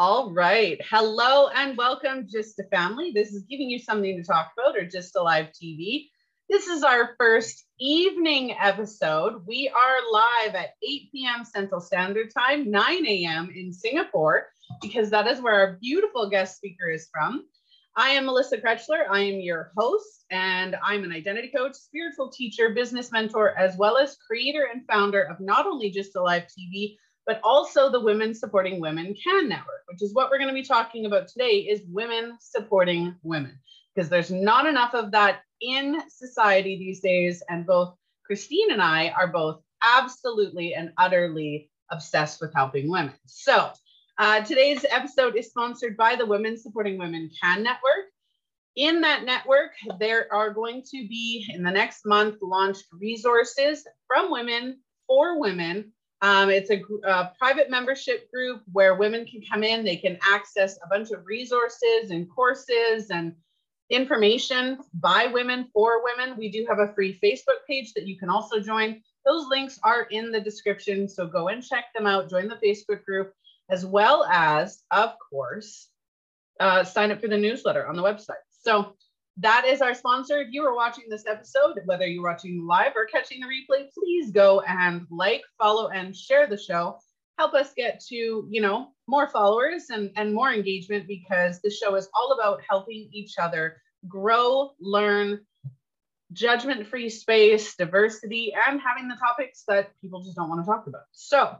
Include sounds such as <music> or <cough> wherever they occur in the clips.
All right. Hello and welcome, Just a Family. This is giving you something to talk about or GYSTTA Live TV. This is our first evening episode. We are live at 8 p.m. Central Standard Time, 9 a.m. in Singapore, because that is where our beautiful guest speaker is from. I am Melissa Krechler. I am your host, and I'm an identity coach, spiritual teacher, business mentor, as well as creator and founder of not only GYSTTA Live TV, but also the Women Supporting Women CAN Network, which is what we're going to be talking about today is women supporting women, because there's not enough of that in society these days. And both Christine and I are both absolutely and utterly obsessed with helping women. So uh, today's episode is sponsored by the Women Supporting Women CAN Network. In that network, there are going to be in the next month launched resources from women for women um, it's a, a, private membership group where women can come in, they can access a bunch of resources and courses and information by women for women. We do have a free Facebook page that you can also join. Those links are in the description. So go and check them out, join the Facebook group, as well as, of course, uh, sign up for the newsletter on the website. So that is our sponsor. If you are watching this episode, whether you're watching live or catching the replay, please go and like, follow, and share the show. Help us get to, you know, more followers and, and more engagement because the show is all about helping each other grow, learn, judgment-free space, diversity, and having the topics that people just don't want to talk about. So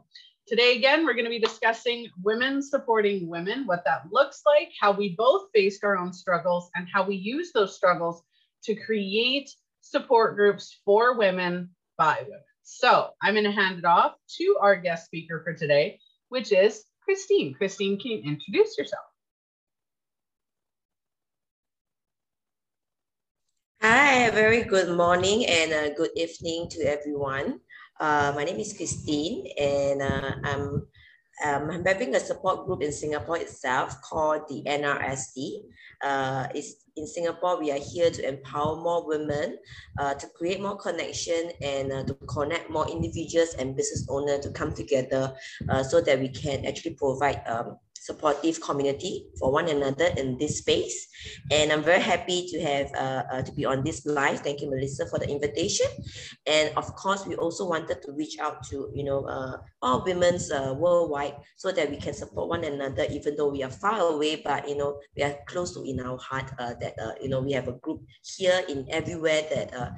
Today, again, we're going to be discussing women supporting women, what that looks like, how we both faced our own struggles, and how we use those struggles to create support groups for women by women. So I'm going to hand it off to our guest speaker for today, which is Christine. Christine, can you introduce yourself? Hi, very good morning and a good evening to everyone. Uh, my name is Christine, and uh, I'm, um, I'm having a support group in Singapore itself called the NRSC. Uh, it's in Singapore, we are here to empower more women, uh, to create more connection and uh, to connect more individuals and business owners to come together uh, so that we can actually provide um, supportive community for one another in this space. And I'm very happy to have uh, uh, to be on this live. Thank you, Melissa, for the invitation. And of course, we also wanted to reach out to you know uh, all women's uh, worldwide so that we can support one another, even though we are far away, but you know we are close to in our heart. Uh, that uh, you know we have a group here in everywhere that uh,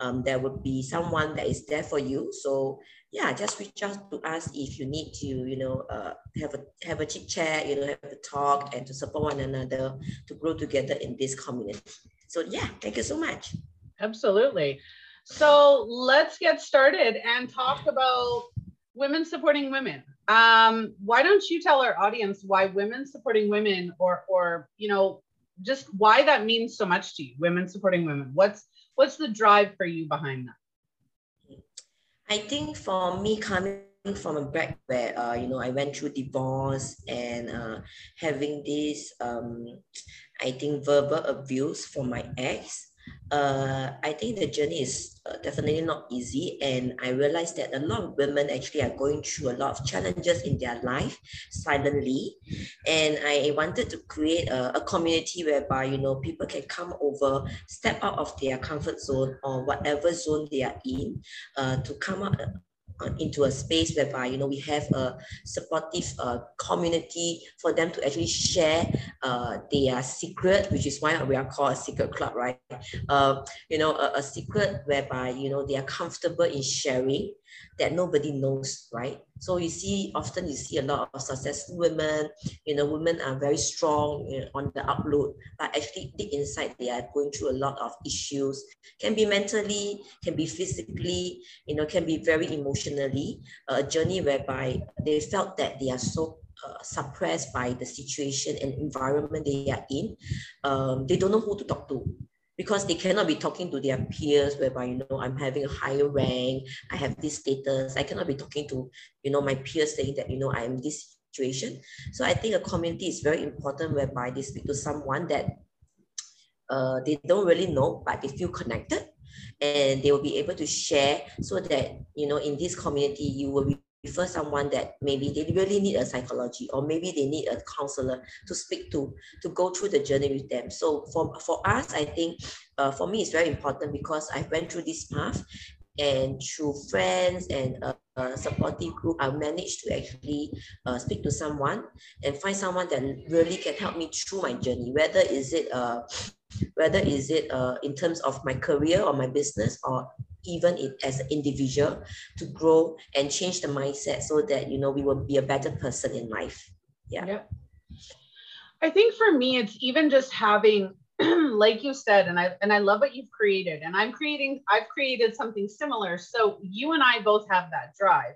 um, there would be someone that is there for you. So yeah, just reach out to us if you need to, you know, uh, have a have a chit chat, you know, have a talk, and to support one another to grow together in this community. So yeah, thank you so much. Absolutely. So let's get started and talk about women supporting women. Um, why don't you tell our audience why women supporting women, or or you know, just why that means so much to you, women supporting women? What's what's the drive for you behind that? I think for me coming from a back where uh, you know I went through divorce and uh, having this um, I think verbal abuse from my ex uh, I think the journey is uh, definitely not easy. And I realized that a lot of women actually are going through a lot of challenges in their life silently. And I wanted to create a, a community whereby, you know, people can come over, step out of their comfort zone or whatever zone they are in uh, to come up into a space whereby you know we have a supportive uh, community for them to actually share uh, their secret which is why we are called a secret club right? Uh, you know a, a secret whereby you know they are comfortable in sharing that nobody knows, right? So you see, often you see a lot of successful women, you know, women are very strong you know, on the upload, but actually deep inside they are going through a lot of issues, can be mentally, can be physically, you know, can be very emotionally, a journey whereby they felt that they are so uh, suppressed by the situation and environment they are in. Um, they don't know who to talk to because they cannot be talking to their peers whereby you know i'm having a higher rank i have this status. I cannot be talking to you know my peers saying that you know i'm this situation. So i think a community is very important whereby they speak to someone that <tsk> uh, they don't really know but they feel connected and they will be able to share so that you know in this community you will refer someone that maybe they really need a psychology or maybe they need a counselor to speak to to go through the journey with them. So for for us i think uh, for me it's very important because i went through this path and through friends and a, a supportive group i managed to actually uh, speak to someone and find someone that really can help me through my journey whether is it uh, whether is it uh, in terms of my career or my business or even it as an individual to grow and change the mindset so that you know we will be a better person in life. Yeah. I think for me it's even just having <clears throat> like you said and i and i love what you've created and i'm creating i've created something similar. So you and i both have that drive.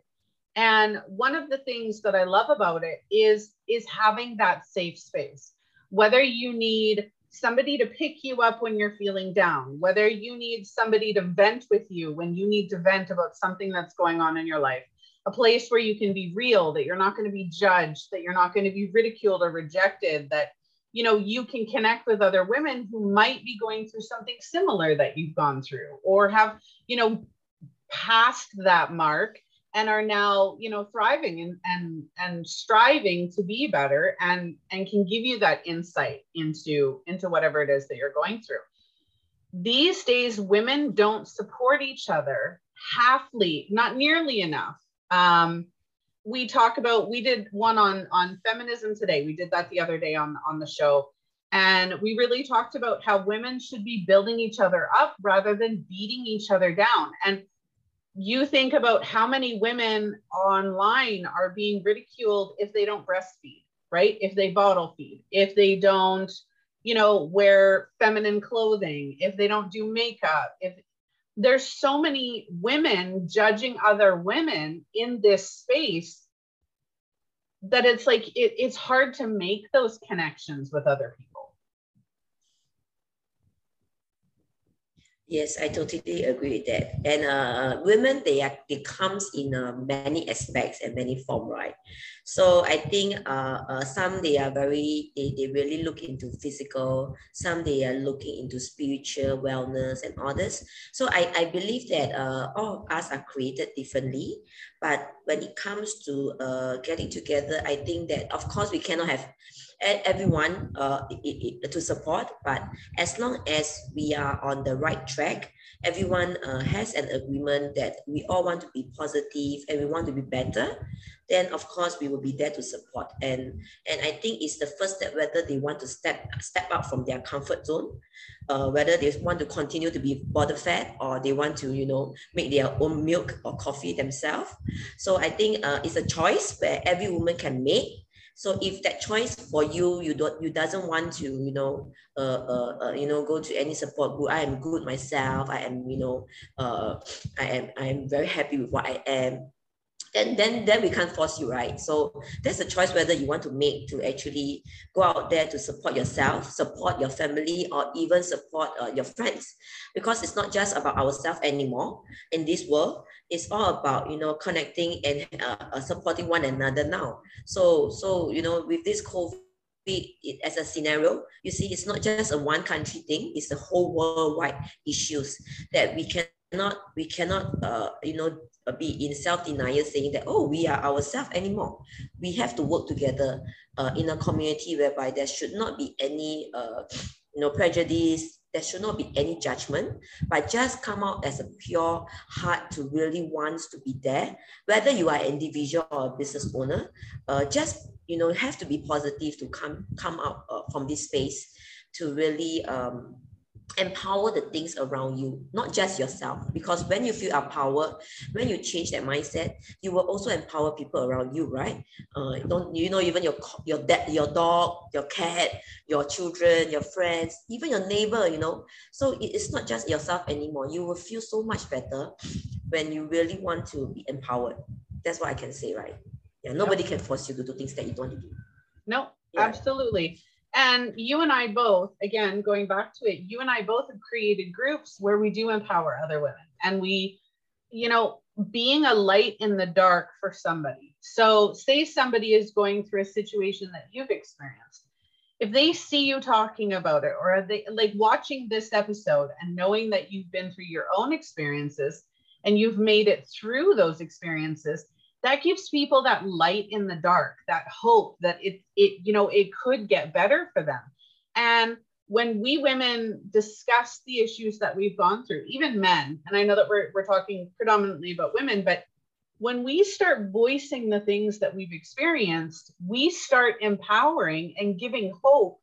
And one of the things that i love about it is is having that safe space. Whether you need somebody to pick you up when you're feeling down, whether you need somebody to vent with you when you need to vent about something that's going on in your life, a place where you can be real, that you're not going to be judged, that you're not going to be ridiculed or rejected, that you know you can connect with other women who might be going through something similar that you've gone through or have you know passed that mark and are now you know thriving and and and striving to be better and and can give you that insight into into whatever it is that you're going through. These days women don't support each other halfly not nearly enough. Um, we talk about we did one on on feminism today. We did that the other day on on the show. And we really talked about how women should be building each other up rather than beating each other down. And you think about how many women online are being ridiculed if they don't breastfeed, right? If they bottle feed, if they don't, you know, wear feminine clothing, if they don't do makeup, if there's so many women judging other women in this space that it's like it, it's hard to make those connections with other people Yes, I totally agree with that. And uh, women, they are they comes in uh, many aspects and many form, right? So I think uh, uh, some they are very they, they really look into physical. Some they are looking into spiritual wellness and others. So I, I believe that uh, all of us are created differently, but when it comes to uh, getting together, I think that of course we cannot have everyone uh, to support, but as long as we are on the right track, everyone uh, has an agreement that we all want to be positive and we want to be better, then of course we will be there to support. And and I think it's the first step whether they want to step step out from their comfort zone, uh, whether they want to continue to be bottom fed or they want to you know make their own milk or coffee themselves. So I think uh, it's a choice where every woman can make so if that choice for you, you don't, you doesn't want to, you know, uh, uh, uh, you know, go to any support group. I am good myself. I am, you know, uh, I am, I am very happy with what I am then then then we can't force you right? So that's a choice whether you want to make to actually go out there to support yourself support your family or even support uh, your friends. Because it's not just about ourselves anymore in this world. It's all about you know connecting and uh, uh supporting one another now. So so you know with this covid it as a scenario, you see, it's not just a one country thing, it's a whole worldwide issues that we cannot, we cannot, uh, you know, be in self-denial saying that, oh, we are ourselves anymore. We have to work together uh, in a community whereby there should not be any, uh, you know, prejudice, there should not be any judgment, but just come out as a pure heart to really wants to be there. Whether you are an individual or a business owner, uh, just you know have to be positive to come come out uh, from this space to really um, empower the things around you, not just yourself. Because when you feel empowered, when you change that mindset, you will also empower people around you, right? Uh, don't you know even your your dad, your dog, your cat, your children, your friends, even your neighbor, you know. So it's not just yourself anymore. You will feel so much better when you really want to be empowered. That's what I can say, right? Yeah, nobody can force you to do things that you don't want to do. No, yeah. absolutely. And you and I both, again, going back to it, you and I both have created groups where we do empower other women and we, you know, being a light in the dark for somebody. So, say somebody is going through a situation that you've experienced. If they see you talking about it or they like watching this episode and knowing that you've been through your own experiences and you've made it through those experiences, that gives people that light in the dark, that hope that it, it, you know, it could get better for them. And when we women discuss the issues that we've gone through, even men, and I know that we're, we're talking predominantly about women, but when we start voicing the things that we've experienced, we start empowering and giving hope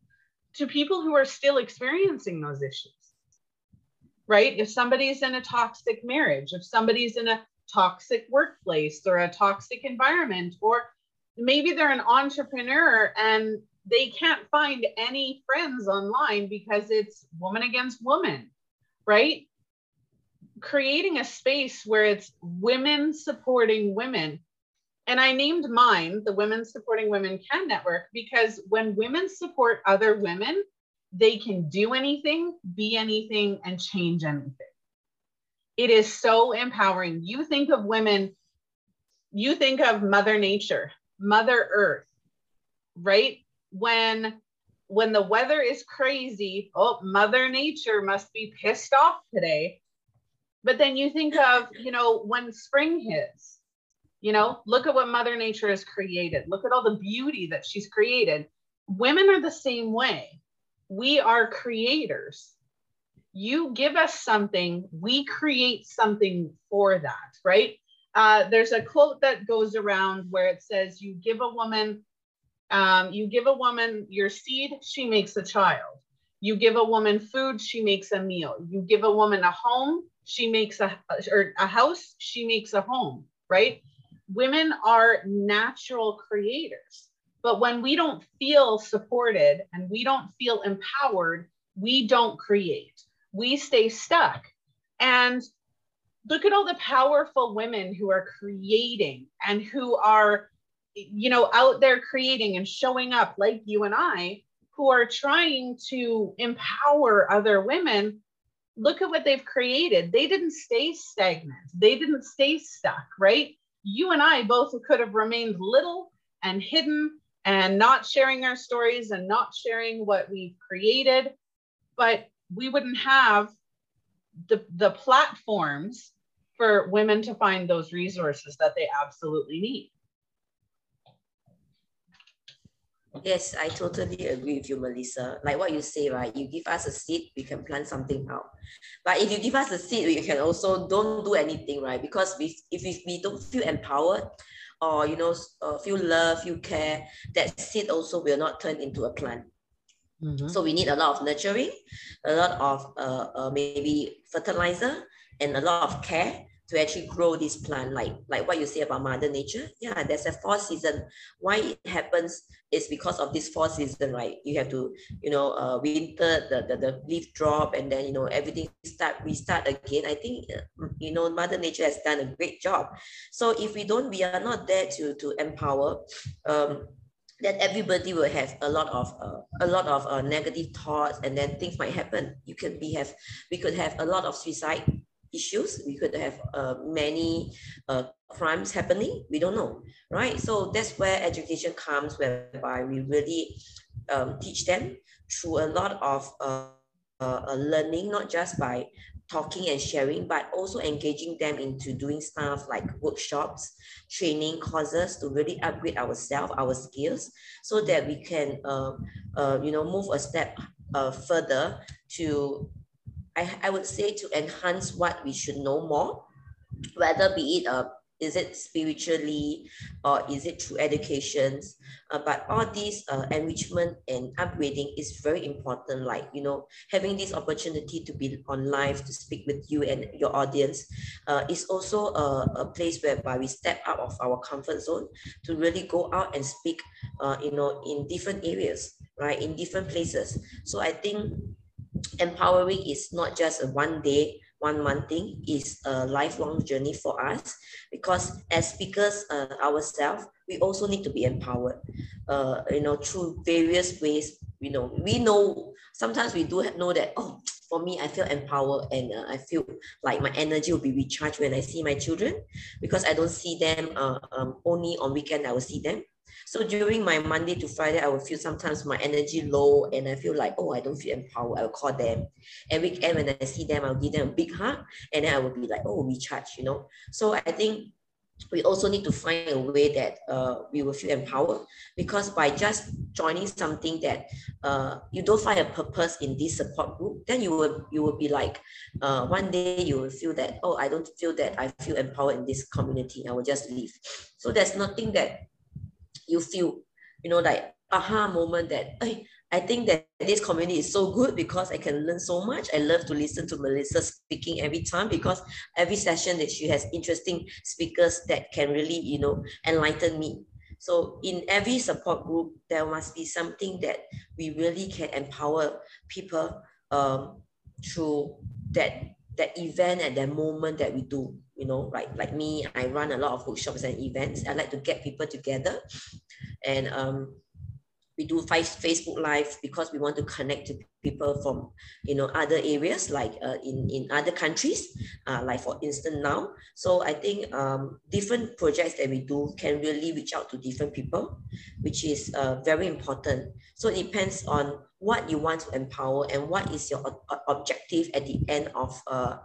to people who are still experiencing those issues. Right? If somebody's in a toxic marriage, if somebody's in a toxic workplace or a toxic environment, or maybe they're an entrepreneur and they can't find any friends online because it's woman against woman, right? Creating a space where it's women supporting women. And I named mine the Women Supporting Women Can Network because when women support other women, they can do anything, be anything, and change anything. It is so empowering. You think of women, you think of Mother Nature, Mother Earth, right? When when the weather is crazy, oh, Mother Nature must be pissed off today. But then you think of, you know, when spring hits, you know, look at what Mother Nature has created. Look at all the beauty that she's created. Women are the same way. We are creators you give us something, we create something for that, right? Uh, there's a quote that goes around where it says, You give a woman, um, you give a woman your seed, she makes a child. You give a woman food, she makes a meal. You give a woman a home, she makes a or a house, she makes a home, right? Women are natural creators. But when we don't feel supported and we don't feel empowered, we don't create we stay stuck. And look at all the powerful women who are creating and who are, you know, out there creating and showing up like you and I, who are trying to empower other women. Look at what they've created. They didn't stay stagnant, they didn't stay stuck, right? You and I both could have remained little and hidden and not sharing our stories and not sharing what we've created. But we wouldn't have the, the platforms for women to find those resources that they absolutely need. Yes, I totally agree with you, Melissa. Like what you say, right? You give us a seed, we can plant something out. But if you give us a seed, we can also don't do anything, right? Because we, if we, we don't feel empowered or, you know, uh, feel love, feel care, that seed also will not turn into a plant. Mm-hmm. So we need a lot of nurturing, a lot of uh, uh, maybe fertilizer, and a lot of care to actually grow this plant. Like like what you say about Mother Nature. Yeah, there's a four season. Why it happens is because of this four season, right? You have to, you know, uh, winter the, the the leaf drop, and then you know everything start restart again. I think uh, you know Mother Nature has done a great job. So if we don't, we are not there to to empower. Um, then everybody will have a lot of uh, a lot of uh, negative thoughts and then things might happen. You could be have we could have a lot of suicide issues. We could have uh, many uh, crimes happening. We don't know right? So that's where education comes whereby we really um, teach them through a lot of uh, uh, learning not just by talking and sharing, but also engaging them into doing stuff like workshops, training courses to really upgrade ourselves, our skills, so that we can, uh, uh, you know, move a step uh, further to, I, I would say, to enhance what we should know more, whether be it a is it spiritually or is it through education uh, but all these uh, enrichment and upgrading is very important like you know having this opportunity to be on live to speak with you and your audience uh, is also a, a place whereby we step out of our comfort zone to really go out and speak uh, you know in different areas right in different places. So i think empowering is not just a one day one month thing is a lifelong journey for us because as speakers uh, ourselves we also need to be empowered. Uh, you know through various ways you know we know sometimes we do know that oh <tsk> for me i feel empowered and uh, i feel like my energy will be recharged when i see my children because i don't see them uh, um, only on weekend i will see them so during my Monday to Friday, I will feel sometimes my energy low and I feel like, oh, I don't feel empowered. I will call them. And weekend when I see them, I'll give them a big hug and then I will be like, oh, recharge, you know. So I think we also need to find a way that uh, we will feel empowered because by just joining something that uh, you don't find a purpose in this support group then you will you will be like uh, one day you will feel that oh i don't feel that i feel empowered in this community i will just leave so there's nothing that you feel you know like aha moment that hey, I think that this community is so good because I can learn so much. I love to listen to Melissa speaking every time because every session that she has interesting speakers that can really, you know, enlighten me. So in every support group, there must be something that we really can empower people um, through that that event at that moment that we do. You know, like like me, I run a lot of workshops and events. I like to get people together, and um, we do Facebook Live because we want to connect to people from you know other areas like uh, in in other countries, uh, like for instance now. So I think um, different projects that we do can really reach out to different people, which is uh, very important. So it depends on what you want to empower and what is your objective at the end of uh,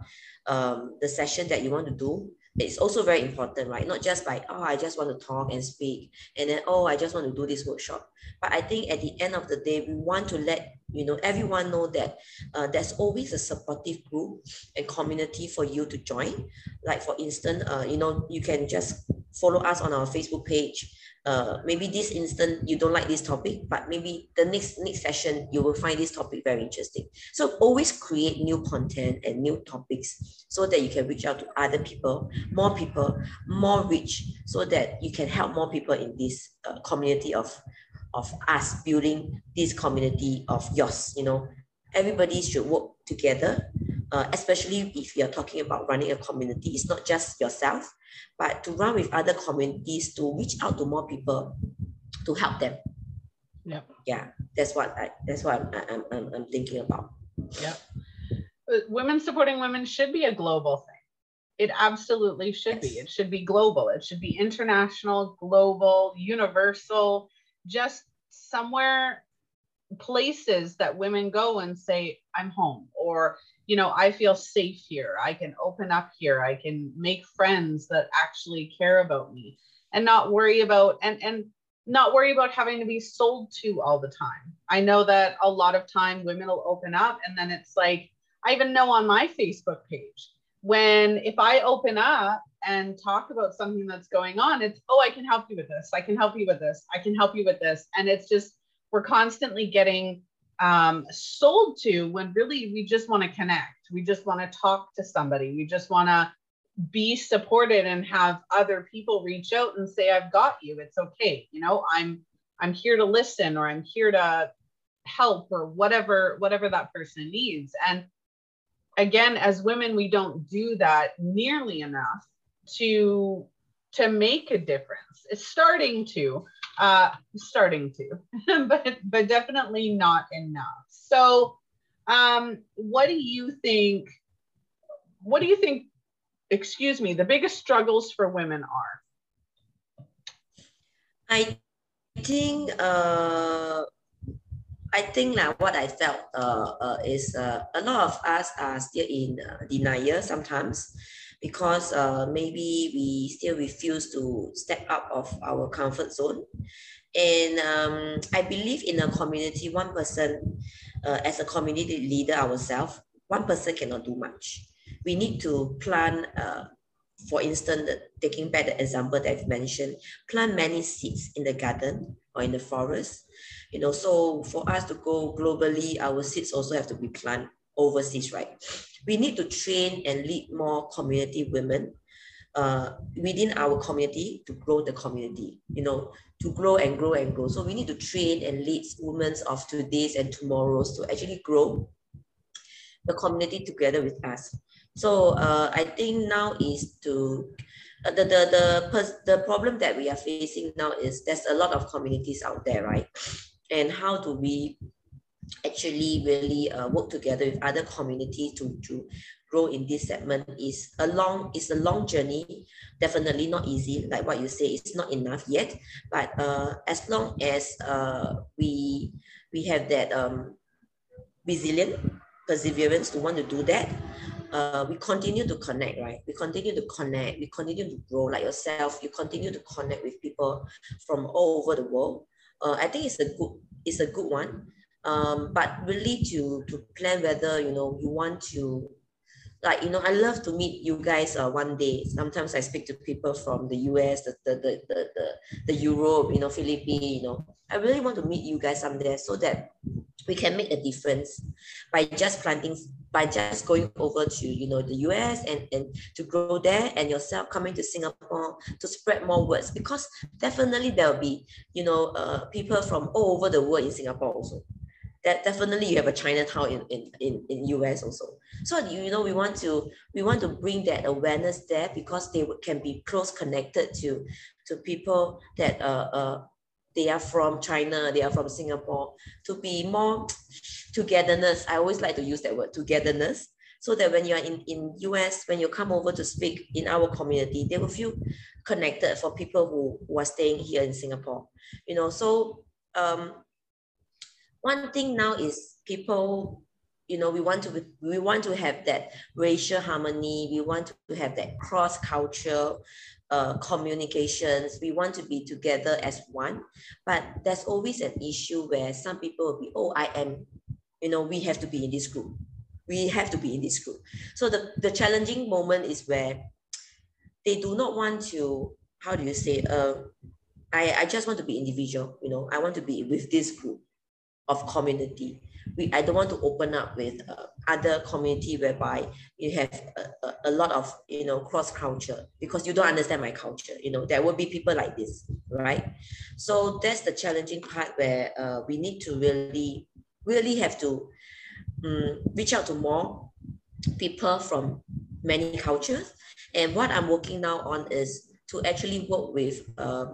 um, the session that you want to do it's also very important, right? Not just like, oh, I just want to talk and speak, and then, oh, I just want to do this workshop. But I think at the end of the day, we want to let you know everyone know that uh, there's always a supportive group and community for you to join. Like for instance, uh, you know, you can just follow us on our Facebook page uh, maybe this instant you don't like this topic, but maybe the next next session you will find this topic very interesting. So always create new content and new topics so that you can reach out to other people, more people, more reach, so that you can help more people in this uh, community of of us building this community of yours. You know, everybody should work together uh, especially if you're talking about running a community, it's not just yourself, but to run with other communities to reach out to more people to help them. Yeah. Yeah. That's what I that's what I'm I'm, I'm thinking about. Yeah. Uh, women supporting women should be a global thing. It absolutely should yes. be. It should be global. It should be international, global, universal, just somewhere places that women go and say, I'm home, or you know, I feel safe here. I can open up here. I can make friends that actually care about me and not worry about and and not worry about having to be sold to all the time. I know that a lot of time women will open up and then it's like I even know on my Facebook page when if I open up and talk about something that's going on, it's oh, I can help you with this. I can help you with this. I can help you with this. And it's just we're constantly getting um, sold to when really we just want to connect. We just want to talk to somebody. We just want to be supported and have other people reach out and say, I've got you. It's okay. You know, I'm I'm here to listen or I'm here to help or whatever whatever that person needs. And again, as women, we don't do that nearly enough to to make a difference. It's starting to, uh, starting to, <laughs> but but definitely not enough. So, um, what do you think? What do you think? Excuse me. The biggest struggles for women are. I think. Uh, I think that what I felt uh, uh, is uh, a lot of us are still in uh, denial sometimes because uh, maybe we still refuse to step out of our comfort zone. And um, I believe in a community, one person, uh, as a community leader ourselves, one person cannot do much. We need to plan, uh, for instance, taking back the example that I've mentioned, plant many seeds in the garden or in the forest. You know, so for us to go globally, our seeds also have to be planted overseas, right? We need to train and lead more community women uh, within our community to grow the community, you know, to grow and grow and grow. So we need to train and lead women of today's and tomorrow's to actually grow the community together with us. So uh, I think now is to uh, the the the the problem that we are facing now is there's a lot of communities out there, right? And how do we actually really uh, work together with other communities to, to grow in this segment is a long it's a long journey definitely not easy like what you say it's not enough yet but uh, as long as uh, we we have that um, resilient perseverance to want to do that uh, we continue to connect, right? We continue to connect, we continue to grow like yourself, you continue to connect with people from all over the world. Uh, I think it's a good, it's a good one. Um, but really to, to plan whether, you know, you want to like you know i love to meet you guys uh, one day. Sometimes i speak to people from the us the the, the, the, the, the europe you know philippines you know. I really want to meet you guys someday so that we can make a difference by just planting by just going over to you know the us and and to grow there and yourself coming to singapore to spread more words because definitely there'll be you know uh, people from all over the world in singapore also that definitely you have a Chinatown in, in, in, in US also. So you know we want to we want to bring that awareness there because they can be close connected to to people that uh, uh they are from China, they are from Singapore, to be more <tsk> togetherness. I always like to use that word togetherness. So that when you're in, in US, when you come over to speak in our community, they will feel connected for people who, who are staying here in Singapore. You know, so um, one thing now is people you know we want to we want to have that racial harmony. We want to have that cross cultural uh, communications. We want to be together as one. But there's always an issue where some people will be oh i am you know we have to be in this group. We have to be in this group. So the the challenging moment is where they do not want to how do you say uh i i just want to be individual you know. I want to be with this group of community. We, I don't want to open up with uh, other community whereby you have a, a, lot of, you know, cross culture because you don't understand my culture. You know, there will be people like this, right? So that's the challenging part where uh, we need to really, really have to um, reach out to more people from many cultures. And what I'm working now on is to actually work with uh,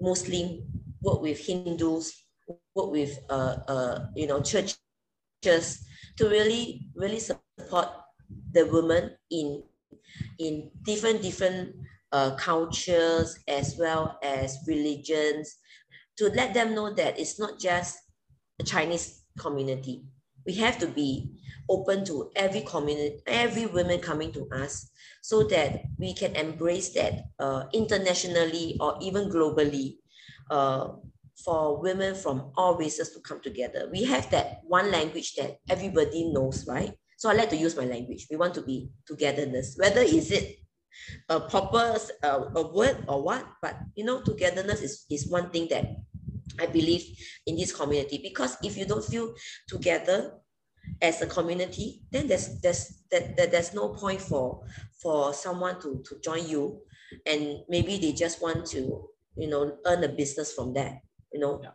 Muslim, work with Hindus, work with uh, uh, you know churches to really really support the women in in different different uh, cultures as well as religions to let them know that it's not just a Chinese community. We have to be open to every community, every woman coming to us so that we can embrace that uh, internationally or even globally uh, for women from all races to come together. We have that one language that everybody knows, right? So I like to use my language. We want to be togetherness, whether is it a proper uh, a word or what, but you know, togetherness is, is one thing that I believe in this community because if you don't feel together as a community, then there's there's that, that there's no point for for someone to, to join you and maybe they just want to you know earn a business from that you know yeah.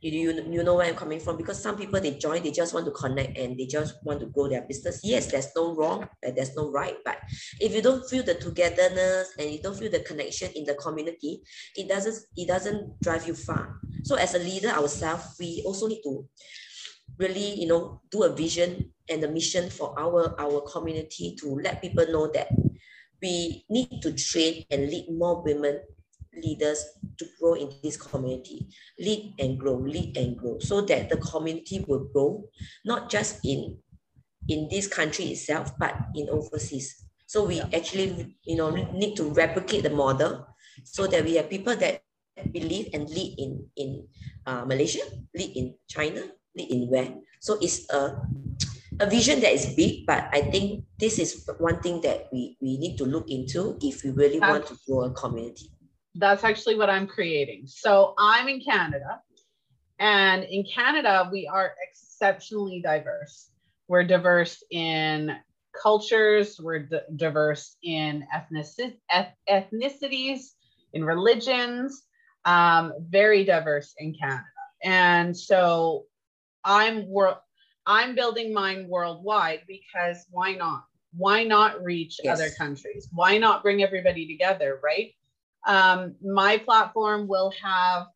you, you you know where i'm coming from because some people they join they just want to connect and they just want to grow their business yes there's no wrong and there's no right but if you don't feel the togetherness and you don't feel the connection in the community it doesn't it doesn't drive you far so as a leader ourselves we also need to really you know do a vision and a mission for our our community to let people know that we need to train and lead more women leaders to grow in this community. Lead and grow, lead and grow, so that the community will grow, not just in, in this country itself, but in overseas. So we actually, you know, need to replicate the model so that we have people that believe and lead in, in uh, Malaysia, lead in China, lead in where. So it's a, a vision that is big, but I think this is one thing that we, we need to look into if we really want to grow a community that's actually what I'm creating. So I'm in Canada, and in Canada, we are exceptionally diverse. We're diverse in cultures, we're d- diverse in ethnici- eth- ethnicities, in religions, um, very diverse in Canada. And so I'm wor- I'm building mine worldwide because why not? Why not reach yes. other countries? Why not bring everybody together, right? Um, my platform will have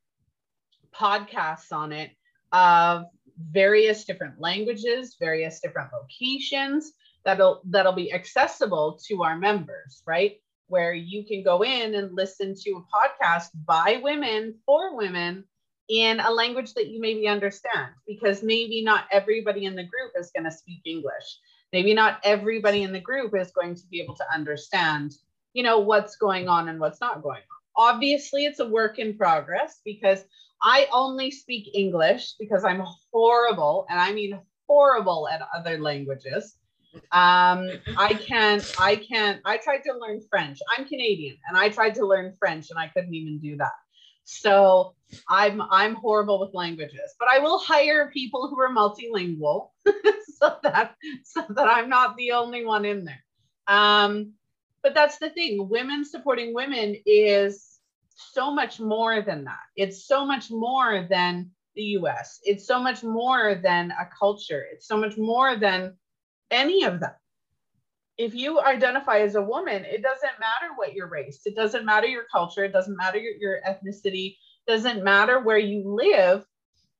podcasts on it of various different languages, various different locations that'll that'll be accessible to our members, right? Where you can go in and listen to a podcast by women for women in a language that you maybe understand because maybe not everybody in the group is going to speak English. maybe not everybody in the group is going to be able to understand you know what's going on and what's not going on. Obviously it's a work in progress because i only speak english because i'm horrible and i mean horrible at other languages. Um i can't i can't i tried to learn french. I'm canadian and i tried to learn french and i couldn't even do that. So i'm i'm horrible with languages but i will hire people who are multilingual <laughs> so that so that i'm not the only one in there. Um but that's the thing women supporting women is so much more than that. It's so much more than the us it's so much more than a culture. It's so much more than any of them. If you identify as a woman it doesn't matter what your race it doesn't matter your culture it doesn't matter your, your ethnicity doesn't matter where you live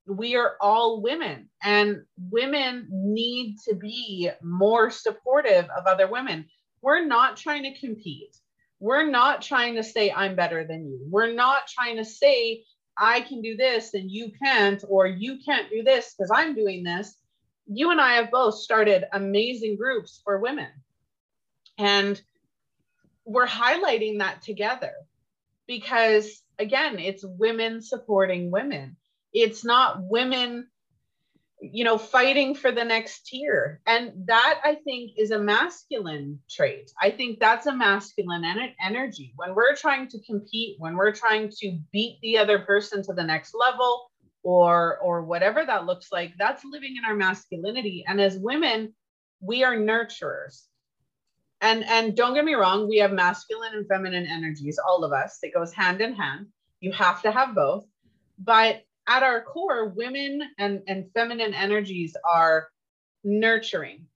we are all women. And women need to be more supportive of other women we're not trying to compete. We're not trying to say, I'm better than you. We're not trying to say, I can do this and you can't, or you can't do this because I'm doing this. You and I have both started amazing groups for women. And we're highlighting that together because, again, it's women supporting women. It's not women you know, fighting for the next tier. And that I think is a masculine trait. I think that's a masculine en- energy. When we're trying to compete, when we're trying to beat the other person to the next level or or whatever that looks like, that's living in our masculinity. And as women, we are nurturers. And and don't get me wrong, we have masculine and feminine energies, all of us. It goes hand in hand. You have to have both. But at our core, women and, and feminine energies are nurturing.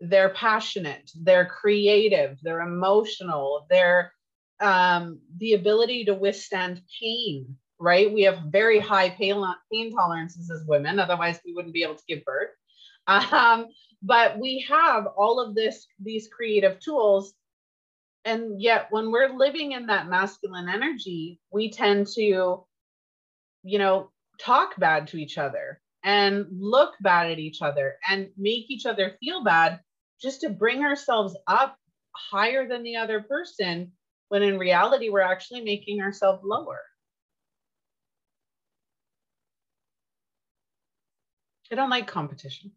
They're passionate, they're creative, they're emotional, they're um, the ability to withstand pain, right? We have very high pain, pain tolerances as women, otherwise, we wouldn't be able to give birth. Um, but we have all of this, these creative tools. And yet, when we're living in that masculine energy, we tend to, you know, talk bad to each other and look bad at each other and make each other feel bad just to bring ourselves up higher than the other person when in reality we're actually making ourselves lower. I don't like competition.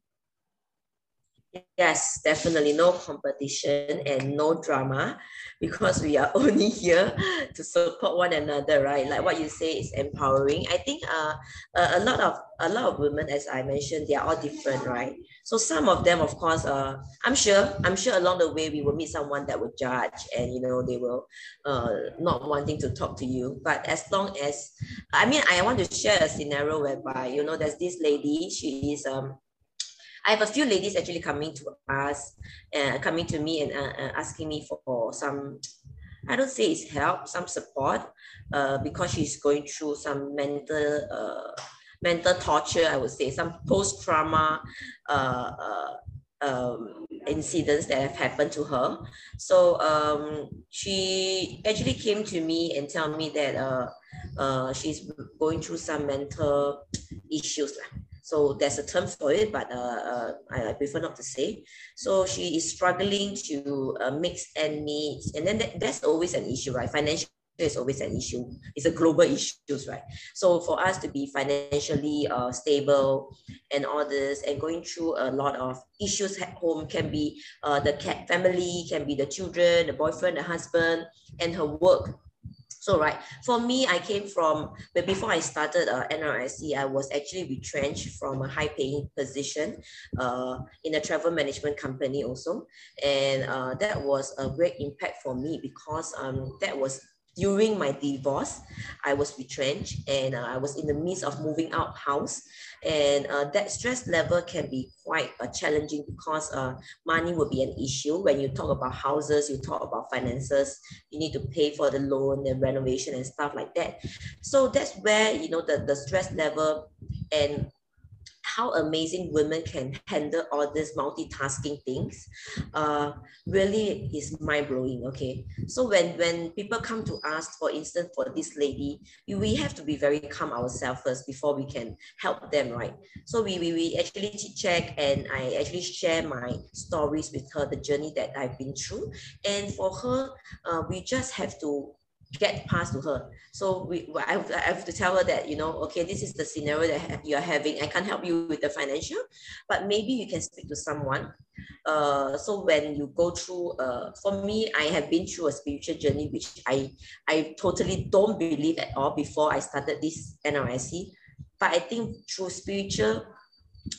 Yes, definitely no competition and no drama because we are <laughs> only here to support one another, right? Like what you say is empowering. I think uh, a, lot of a lot of women, as I mentioned, they are all different, right? So some of them, of course, uh, I'm sure, I'm sure along the way we will meet someone that will judge and you know they will uh, not wanting to talk to you. But as long as I mean, I want to share a scenario whereby you know there's this lady, she is um I have a few ladies actually coming to us, uh, coming to me and uh, uh, asking me for, for some, I don't say it's help, some support, uh, because she's going through some mental, uh, mental torture, I would say, some post-trauma uh, uh, um, incidents that have happened to her. So um, she actually came to me and tell me that uh, uh, she's going through some mental issues. So there's a term for it, but uh, uh, I, I, prefer not to say. So she is struggling to uh, mix and meet, and then that, that's always an issue, right? Financial is always an issue. It's a global issue, right? So for us to be financially uh, stable and all this, and going through a lot of issues at home can be uh, the cat family, can be the children, the boyfriend, the husband, and her work so right, for me, I came from, but before I started uh, NRSC, I was actually retrenched from a high paying position uh, in a travel management company also. And uh, that was a great impact for me because um, that was during my divorce, I was retrenched and uh, I was in the midst of moving out house. And uh, that stress level can be quite uh, challenging because uh, money will be an issue. When you talk about houses, you talk about finances, you need to pay for the loan, the renovation and stuff like that. So that's where, you know, the, the stress level and how amazing women can handle all these multitasking things uh, really is mind-blowing okay? So when when people come to ask for instance for this lady we have to be very calm ourselves first before we can help them right? So we we, we actually check and i actually share my stories with her the journey that i've been through. And for her uh, we just have to get past to her. So we, I have, I have to tell her that, you know, okay, this is the scenario that you're having. I can't help you with the financial, but maybe you can speak to someone. Uh, so when you go through, uh, for me, I have been through a spiritual journey, which I, I totally don't believe at all before I started this NRSC. But I think through spiritual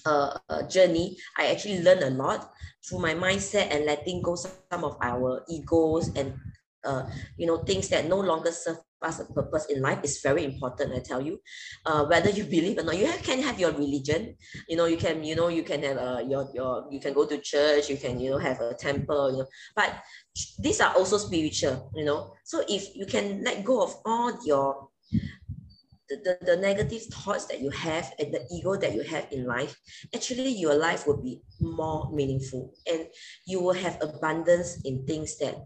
uh, uh, journey, I actually learned a lot through my mindset and letting go some of our egos and uh, you know, things that no longer serve us a purpose in life is very important. I tell you, uh, whether you <laughs> believe or not, you have, can have your religion. You know, you can, you know, you can have uh, your your, you can go to church. You can, you know, have a temple. You know, but these are also spiritual. You know, so if you can let go of all your the, the, the negative thoughts that you have and the ego that you have in life, actually your life will be more meaningful and you will have abundance in things that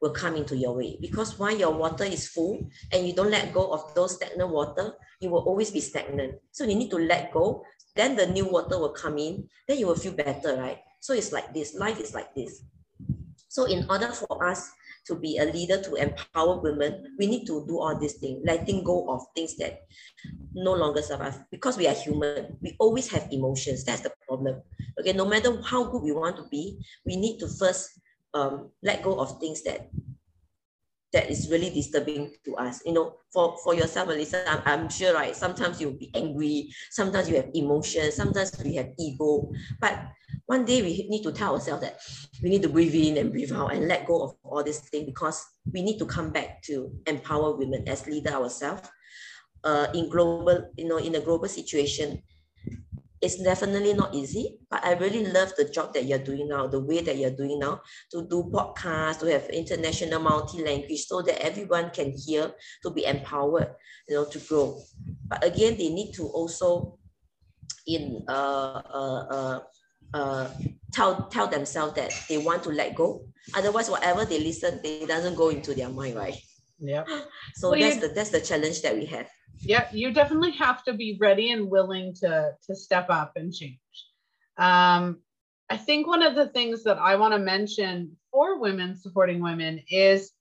will come into your way. Because while your water is full and you don't let go of those stagnant water, you will always be stagnant. So you need to let go. Then the new water will come in. Then you will feel better, right? So it's like this. Life is like this. So in order for us to be a leader to empower women, we need to do all these things, letting go of things that no longer us because we are human. We always have emotions. That's the problem. Okay, no matter how good we want to be, we need to first um, let go of things that that is really disturbing to us. You know, for, for yourself, Melissa, I'm, I'm sure, right? Sometimes you'll be angry, sometimes you have emotions, sometimes we have ego. But one day we need to tell ourselves that we need to breathe in and breathe out and let go of all these things because we need to come back to empower women as leader ourselves. Uh, in global, you know, in a global situation, it's definitely not easy, but I really love the job that you're doing now, the way that you're doing now, to do podcasts, to have international multi-language so that everyone can hear, to be empowered, you know, to grow. But again, they need to also in uh, uh, uh, uh, tell tell themselves that they want to let go. Otherwise, whatever they listen, they doesn't go into their mind, right? Yeah. <laughs> So well, that's the that's the challenge that we have yeah you definitely have to be ready and willing to to step up and change. Um, i think one of the things that i want to mention for women supporting women is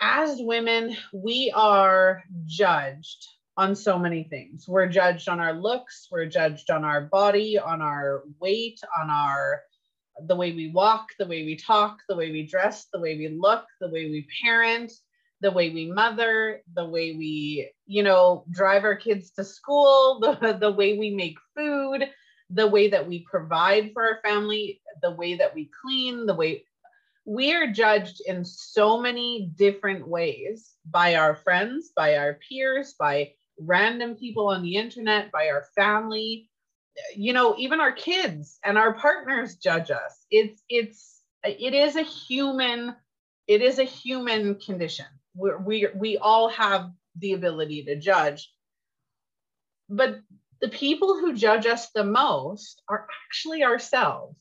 as women we are judged on so many things. We're judged on our looks we're judged on our body on our weight on our the way we walk the way we talk the way we dress the way we look the way we parent the way we mother, the way we, you know, drive our kids to school, <laughs> the, the way we make food, the way that we provide for our family, the way that we clean, the way we are judged in so many different ways by our friends, by our peers, by random people on the internet, by our family, you know, even our kids and our partners judge us. It's, it's, it is a human, it is a human condition we're, we we all have the ability to judge. But the people who judge us the most are actually ourselves.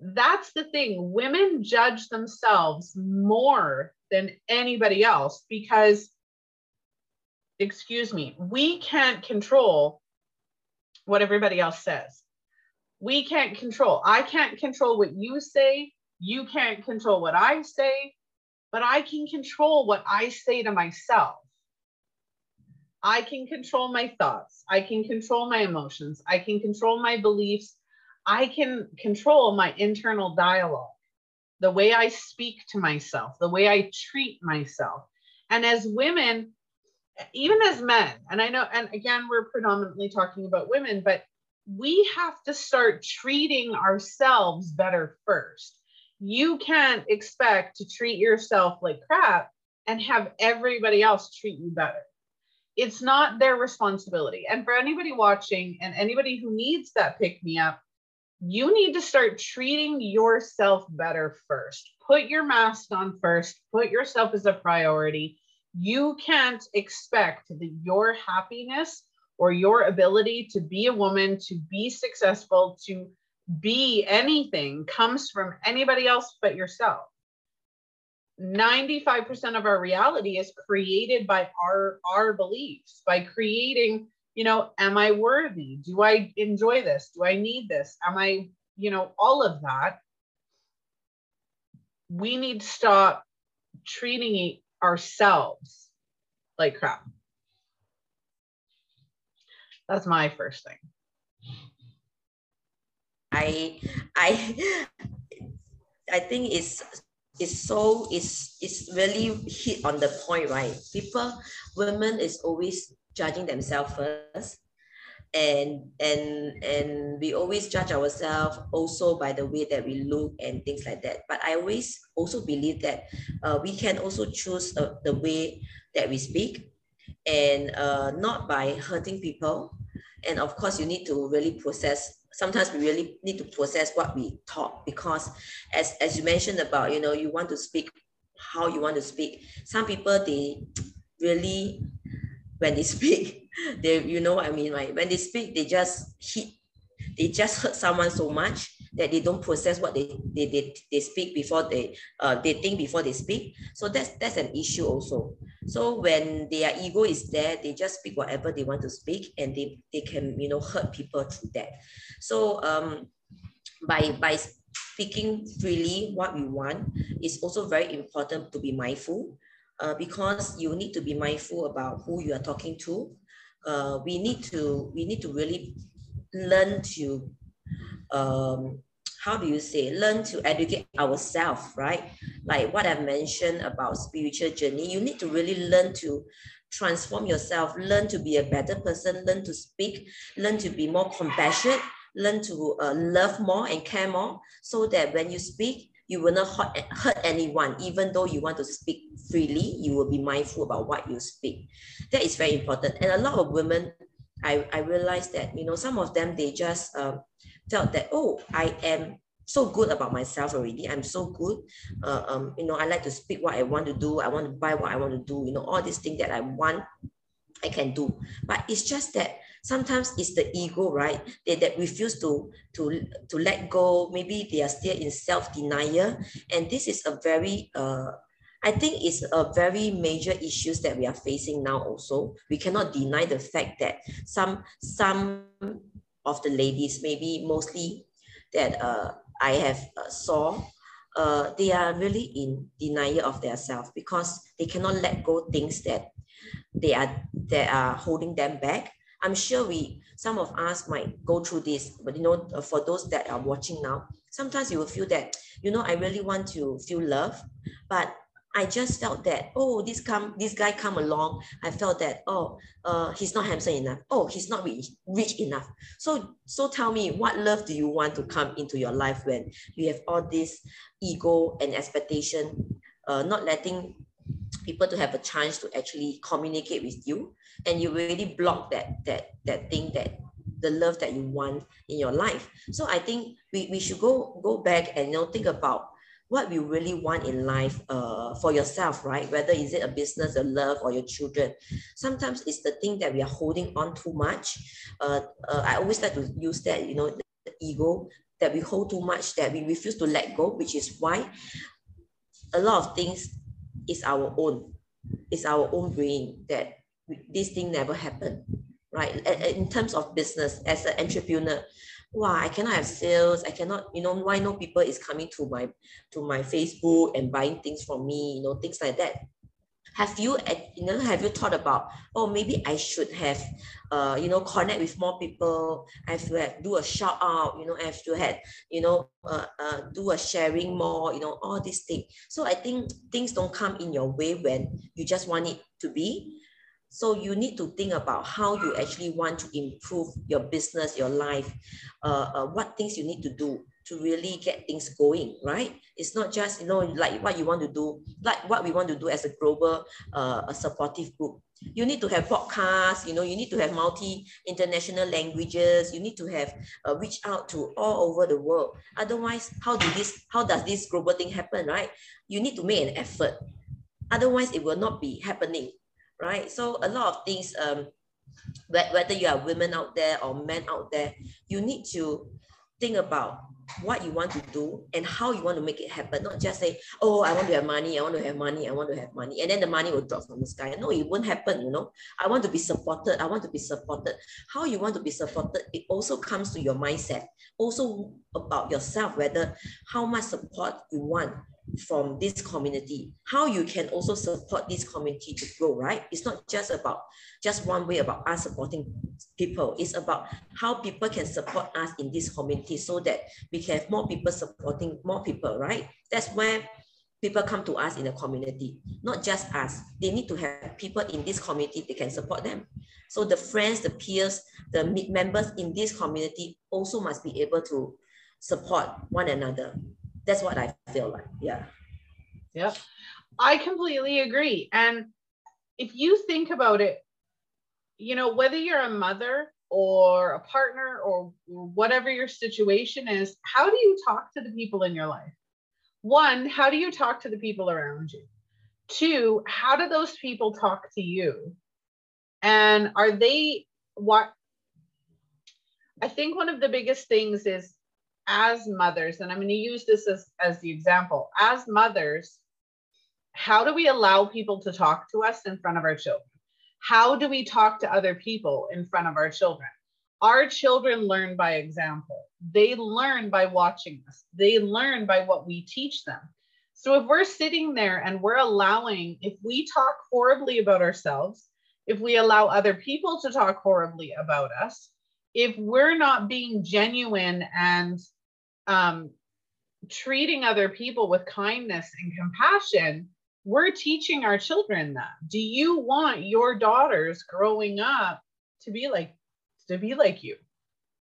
That's the thing. Women judge themselves more than anybody else because excuse me we can't control what everybody else says. We can't control. I can't control what you say. You can't control what i say but I can control what I say to myself. I can control my thoughts. I can control my emotions. I can control my beliefs. I can control my internal dialogue, the way I speak to myself, the way I treat myself. And as women, even as men, and I know, and again, we're predominantly talking about women, but we have to start treating ourselves better first you can't expect to treat yourself like crap and have everybody else treat you better. It's not their responsibility. And for anybody watching and anybody who needs that pick me up, you need to start treating yourself better first. Put your mask on first, put yourself as a priority. You can't expect that your happiness or your ability to be a woman, to be successful, to be anything comes from anybody else but yourself. 95% of our reality is created by our our beliefs by creating you know am i worthy? Do i enjoy this? Do i need this? Am i you know all of that? We need to stop treating ourselves like crap. That's my first thing i i i think it's it's so it's it's really hit on the point right? People women is always judging themselves first. And and and we always judge ourselves also by the way that we look and things like that. But i always also believe that uh, we can also choose uh, the way that we speak and uh, not by hurting people. And of course you need to really process sometimes we really need to process what we talk because as, as you mentioned about, you know, you want to speak how you want to speak. Some people, they <tsk> really, when they <laughs> speak, they, you know what I mean, right? When they speak, they just hit, they just hurt someone so much that they don't process what they they, they, they speak before they uh, they think before they speak. So that's that's an issue also. So when their ego is there they just speak whatever they want to speak and they they can you know hurt people through that. So um by by speaking freely what we want is also very important to be mindful uh, because you need to be mindful about who you are talking to. Uh, we need to we need to really learn to um, how do you say, learn to educate ourselves, right? Like what I've mentioned about spiritual journey, you need to really learn to transform yourself, learn to be a better person, learn to speak, learn to be more compassionate, learn to uh, love more and care more, so that when you speak, you will not hurt, anyone, even though you want to speak freely, you will be mindful about what you speak. That is very important. And a lot of women, I, I realize that, you know, some of them, they just, uh, felt that, oh, I am so good about myself already. I'm so good. Uh, um, you know, I like to speak what I want to do. I want to buy what I want to do. You know, all these things that I want, I can do. But it's just that sometimes it's the ego, right? They, that refuse to, to, to let go. Maybe they are still in self-denial. And this is a very, uh, I think it's a very major issues that we are facing now also. We cannot deny the fact that some, some of the ladies, maybe mostly that uh, I have uh, saw, uh, they are really in denial of their self because they cannot let go things that they are that are holding them back. I'm sure we some of us might go through this, but you know, uh, for those that are watching now, sometimes you will feel that you know I really want to feel love, but I just felt that, oh, this come, this guy come along. I felt that, oh, uh, he's not handsome enough. Oh, he's not rich, rich enough. So, so tell me, what love do you want to come into your life when you have all this ego and expectation, uh, not letting people to have a chance to actually communicate with you, and you really block that that that thing that the love that you want in your life. So I think we, we should go go back and you know think about what you really want in life uh, for yourself, right? Whether is it a business, a love, or your children. Sometimes it's the thing that we are holding on too much. Uh, uh, I always like to use that, you know, the, ego that we hold too much, that we refuse to let go, which is why a lot of things is our own. It's our own brain that this thing never happened, right? In terms of business, as an entrepreneur, wow, I cannot have sales. I cannot, you know, why no people is coming to my to my Facebook and buying things from me, you know, things like that. Have you, you know, have you thought about, oh, maybe I should have, uh, you know, connect with more people. I have to have, do a shout out, you know, I have to have, you know, uh, uh, do a sharing more, you know, all these things. So I think things don't come in your way when you just want it to be. So you need to think about how you actually want to improve your business, your life, uh, uh, what things you need to do to really get things going, right? It's not just, you know, like what you want to do, like what we want to do as a global, uh, a supportive group. You need to have podcasts, you know, you need to have multi-international languages, you need to have uh, reach out to all over the world. Otherwise, how do this, how does this global thing happen, right? You need to make an effort. Otherwise, it will not be happening right? So a lot of things, um, whether you are women out there or men out there, you need to think about what you want to do and how you want to make it happen. Not just say, oh, I want to have money, I want to have money, I want to have money. And then the money will drop from the sky. No, it won't happen, you know. I want to be supported. I want to be supported. How you want to be supported, it also comes to your mindset. Also about yourself, whether how much support you want from this community, how you can also support this community to grow, right? It's not just about just one way about us supporting people. It's about how people can support us in this community so that we can have more people supporting more people, right? That's where people come to us in the community, not just us. They need to have people in this community that can support them. So the friends, the peers, the members in this community also must be able to support one another that's what I feel like. Yeah. Yep. I completely agree. And if you think about it, you know, whether you're a mother or a partner or whatever your situation is, how do you talk to the people in your life? One, how do you talk to the people around you? Two, how do those people talk to you? And are they what? I think one of the biggest things is as mothers, and I'm going to use this as, as the example, as mothers, how do we allow people to talk to us in front of our children? How do we talk to other people in front of our children? Our children learn by example. They learn by watching us. They learn by what we teach them. So if we're sitting there and we're allowing, if we talk horribly about ourselves, if we allow other people to talk horribly about us, if we're not being genuine and um, treating other people with kindness and compassion, we're teaching our children that. Do you want your daughters growing up to be like to be like you?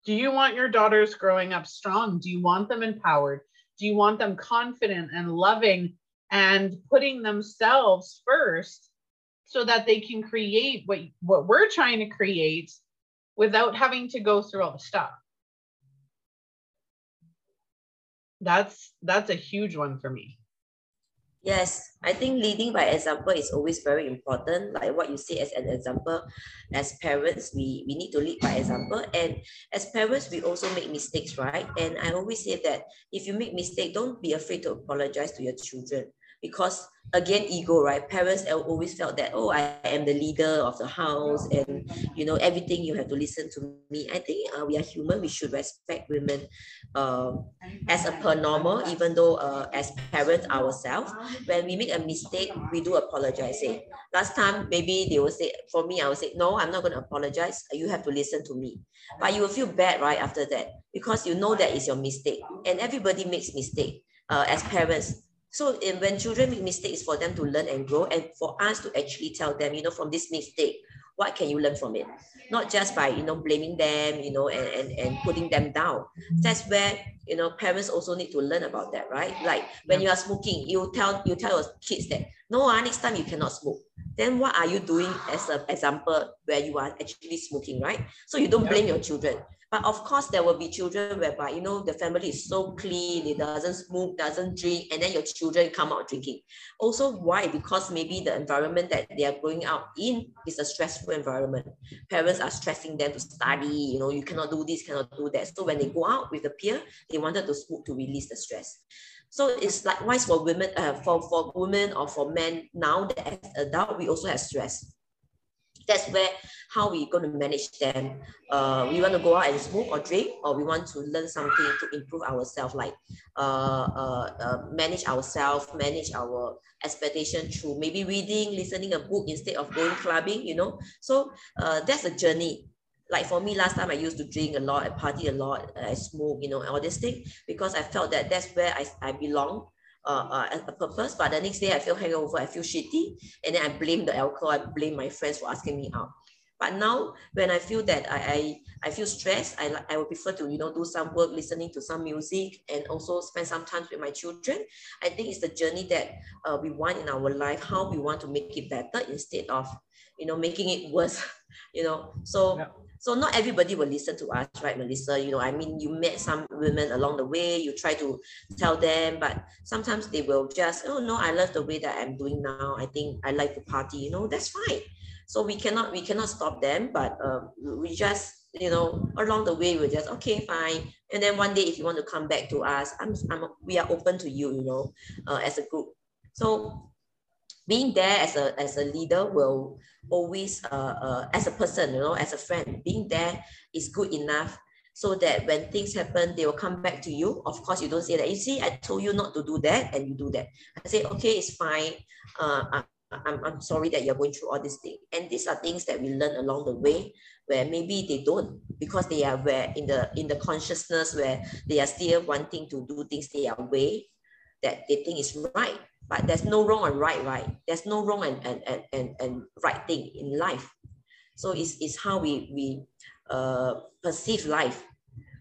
Do you want your daughters growing up strong? Do you want them empowered? Do you want them confident and loving and putting themselves first so that they can create what, what we're trying to create without having to go through all the stuff? that's that's a huge one for me yes i think leading by example is always very important like what you say as an example as parents we we need to lead by example. And as parents we also make mistakes right? And i always say that if you make mistake don't be afraid to apologize to your children because again ego right? Parents always felt that oh i am the leader of the house and you know everything you have to listen to me. I think uh, we are human. We should respect women uh, as a per normal even though uh, as parents ourselves. When we make a mistake we do apologize say last time maybe they will say for me i will say no i'm not going to apologize. You have to listen to me. But you will feel bad right after that because you know that is your mistake. And everybody makes mistake uh, as parents so in, when children make mistakes, for them to learn and grow, and for us to actually tell them, you know, from this mistake, what can you learn from it? Not just by you know blaming them, you know, and, and, and putting them down. That's where you know parents also need to learn about that, right? Like when you are smoking, you tell you tell your kids that no, uh, next time you cannot smoke. Then what are you doing as an example where you are actually smoking, right? So you don't blame your children. But of course, there will be children whereby, you know, the family is so clean, it doesn't smoke, doesn't drink, and then your children come out drinking. Also, why? Because maybe the environment that they are growing up in is a stressful environment. Parents are stressing them to study, you know, you cannot do this, cannot do that. So when they go out with the peer, they wanted to smoke to release the stress. So it's likewise for women, uh, for, for women or for men now that as adult, we also have stress that's where how we're going to manage them. Uh, we want to go out and smoke or drink, or we want to learn something to improve ourselves, like uh, uh, uh, manage ourselves, manage our expectation through maybe reading, listening a book instead of going clubbing, you know. So uh, that's a journey. Like for me, last time I used to drink a lot, I party a lot, I smoke, you know, all this thing, because I felt that that's where I, I belong uh, uh, a purpose, but the next day I feel hangover, I feel shitty, and then I blame the alcohol, I blame my friends for asking me out. But now when I feel that I, I, I feel stressed, I, I would prefer to, you know, do some work, listening to some music and also spend some time with my children. I think it's the journey that uh, we want in our life, how we want to make it better instead of, you know, making it worse, <laughs> you know. So yeah. So not everybody will listen to us, right, Melissa? You know, I mean, you met some women along the way, you try to tell them, but sometimes they will just, oh no, I love the way that I'm doing now. I think I like the party, you know, that's fine. So we cannot we cannot stop them, but uh, we just you know along the way we're just okay fine. And then one day if you want to come back to us, I'm, I'm we are open to you, you know, uh, as a group. So being there as a as a leader will always uh, uh, as a person, you know, as a friend, being there is good enough so that when things happen, they will come back to you. Of course, you don't say that. You see, I told you not to do that, and you do that. I say, okay, it's fine. Uh, I'm, I'm sorry that you're going through all these things. And these are things that we learn along the way where maybe they don't because they are where in the in the consciousness where they are still wanting to do things their way that they think is right. But there's no wrong and right, right? There's no wrong and, and, and, and, and right thing in life. So it's, it's how we, we uh, perceive life.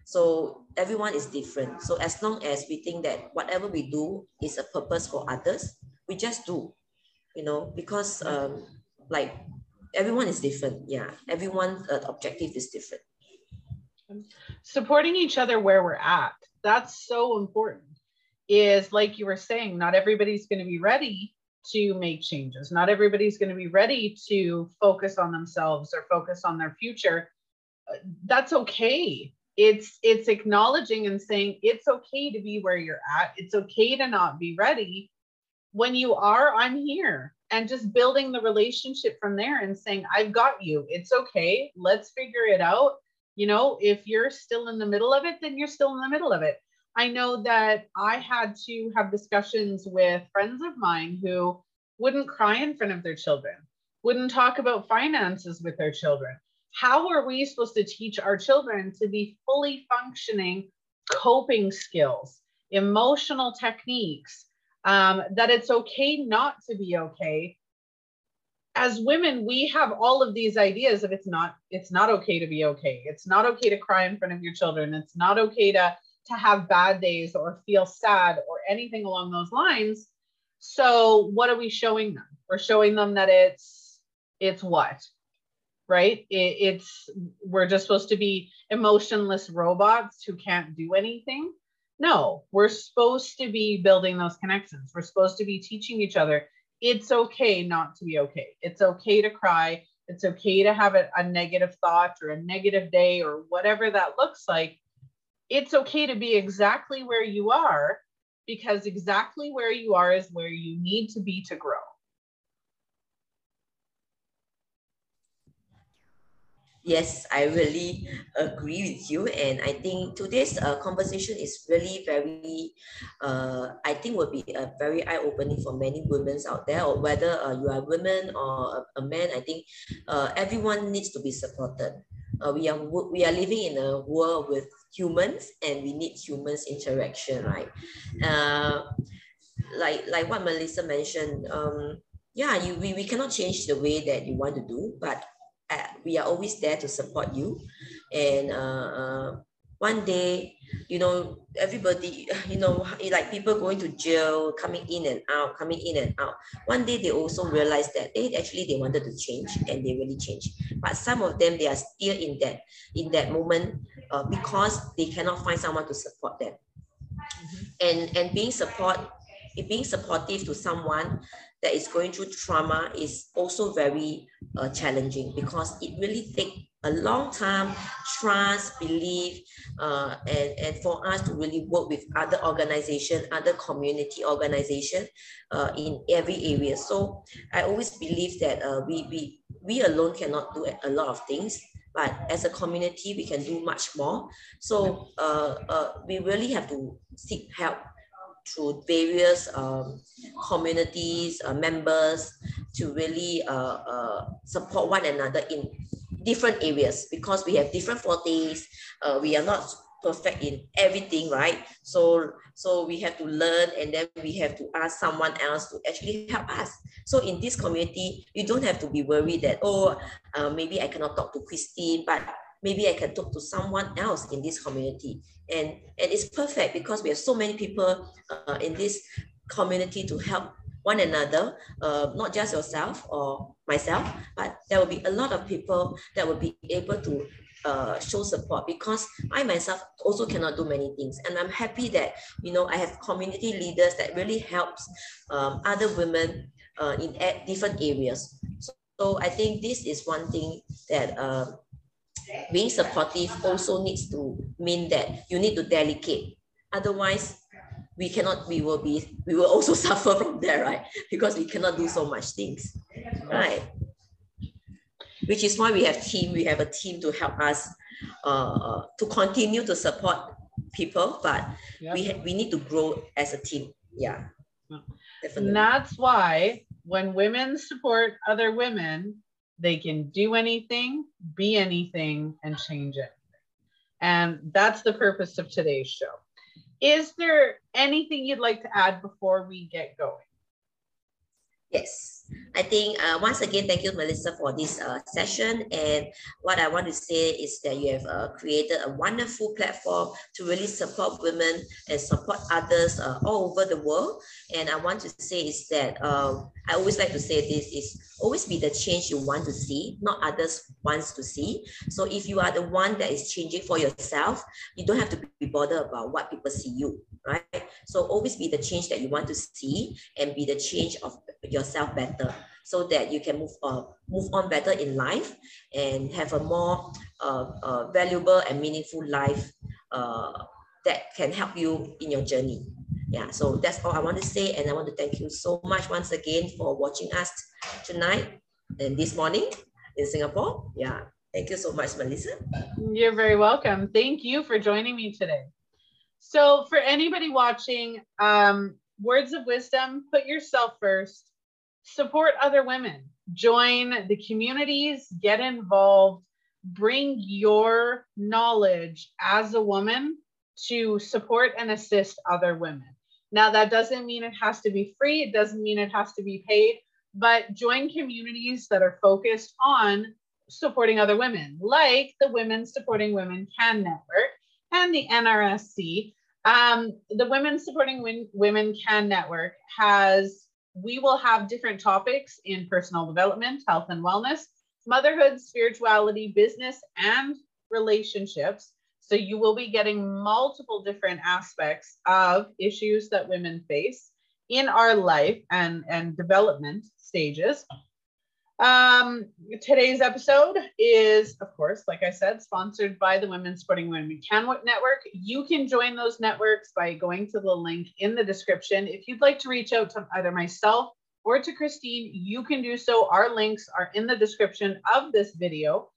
So everyone is different. So as long as we think that whatever we do is a purpose for others, we just do, you know, because um, like everyone is different. Yeah, everyone's uh, objective is different. Supporting each other where we're at. That's so important. Is like you were saying, not everybody's going to be ready to make changes. Not everybody's going to be ready to focus on themselves or focus on their future. Uh, that's okay. It's it's acknowledging and saying it's okay to be where you're at. It's okay to not be ready. When you are i'm here. And just building the relationship from there and saying i've got you. It's okay. Let's figure it out. You know if you're still in the middle of it then you're still in the middle of it i know that i had to have discussions with friends of mine who wouldn't cry in front of their children wouldn't talk about finances with their children how are we supposed to teach our children to be fully functioning coping skills, emotional techniques, um, that it's okay not to be okay? As women, we have all of these ideas of it's not it's not okay to be okay. It's not okay to cry in front of your children. It's not okay to to have bad days or feel sad or anything along those lines. So what are we showing them? We're showing them that it's it's what? right? It, it's we're just supposed to be emotionless robots who can't do anything. No, we're supposed to be building those connections. We're supposed to be teaching each other it's okay not to be okay. It's okay to cry. It's okay to have a, a negative thought or a negative day or whatever that looks like. It's okay to be exactly where you are because exactly where you are is where you need to be to grow. Yes, I really agree with you. And I think today's uh, conversation is really very, uh, I think will be a very eye-opening for many women out there, or whether uh, you are a woman or a, a man, I think uh, everyone needs to be supported. Uh, we, are, we are living in a world with humans and we need humans interaction, right? Uh, like, like what Melissa mentioned, um, yeah, you, we, we cannot change the way that you want to do, but we are always there to support you. And uh, uh, one day, you know, everybody, you know, <laughs> like people going to jail, coming in and out, coming in and out. One day they also realized that they actually they wanted to change and they really changed. But some of them they are still in that in that moment uh, because they cannot find someone to support them. Mm-hmm. And and being support, being supportive to someone that is going through trauma is also very uh, challenging because it really takes a long time, trust, belief, uh, and, and for us to really work with other organization, other community organization uh, in every area. So I always believe that uh, we, we, we alone cannot do a lot of things, but as a community, we can do much more. So uh, uh, we really have to seek help through various um, communities, uh, members to really uh, uh, support one another in different areas because we have different fortes. Uh, we are not perfect in everything, right? So, so we have to learn and then we have to ask someone else to actually help us. So in this community, you don't have to be worried that, oh, uh, maybe I cannot talk to Christine, but maybe I can talk to someone else in this community. And, and it's perfect because we have so many people uh, in this community to help one another, uh, not just yourself or myself, but there will be a lot of people that will be able to uh, show support because I myself also cannot do many things. And I'm happy that, you know, I have community leaders that really helps um, other women uh, in different areas. So So I think this is one thing that uh, being supportive also needs to mean that you need to delegate. Otherwise, we cannot, we will be, we will also <laughs> suffer from there, right? Because we cannot do so much things, right? Which is why we have team, we have a team to help us uh, to continue to support people, but yep. we, we need to grow as a team. Yeah. Definitely. And that's why when women support other women, they can do anything, be anything, and change it. And that's the purpose of today's show. Is there anything you'd like to add before we get going? Yes. I think uh, once again, thank you, Melissa, for this uh, session. And what I want to say is that you have uh, created a wonderful platform to really support women and support others uh, all over the world. And I want to say is that um, I always like to say this is always be the change you want to see, not others wants to see. So if you are the one that is changing for yourself, you don't have to be bothered about what people see you, right? So always be the change that you want to see and be the change of yourself better so that you can move uh, move on better in life and have a more uh, uh, valuable and meaningful life uh, that can help you in your journey. Yeah, so that's all I want to say. And I want to thank you so much once again for watching us tonight and this morning in Singapore. Yeah, thank you so much, Melissa. You're very welcome. Thank you for joining me today. So, for anybody watching, um, words of wisdom put yourself first support other women, join the communities, get involved, bring your knowledge as a woman to support and assist other women. Now, that doesn't mean it has to be free, it doesn't mean it has to be paid, but join communities that are focused on supporting other women, like the Women Supporting Women Can Network and the NRSC. Um, the Women Supporting Women Can Network has we will have different topics in personal development, health and wellness, motherhood, spirituality, business, and relationships. So you will be getting multiple different aspects of issues that women face in our life and, and development stages. Um, today's episode is, of course, like I said, sponsored by the Women Supporting Women Can Network. You can join those networks by going to the link in the description. If you'd like to reach out to either myself or to Christine, you can do so. Our links are in the description of this video.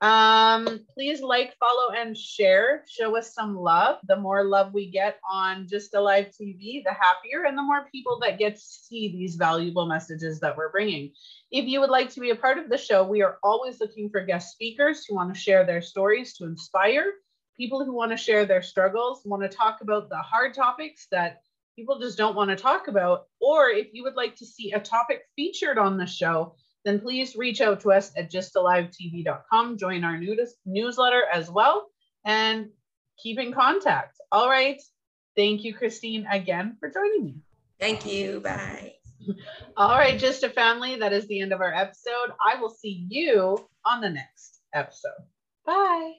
Um, please like, follow, and share. Show us some love. The more love we get on GYSTTA Live TV, the happier, and the more people that get to see these valuable messages that we're bringing. If you would like to be a part of the show, we are always looking for guest speakers who want to share their stories to inspire, people who want to share their struggles, want to talk about the hard topics that people just don't want to talk about, or if you would like to see a topic featured on the show, then please reach out to us at gysttalivetv.com. Join our news- newsletter as well and keep in contact. All right. Thank you, Christine, again for joining me. Thank you. Bye. <laughs> All right, GYSTTA family. That is the end of our episode. I will see you on the next episode. Bye.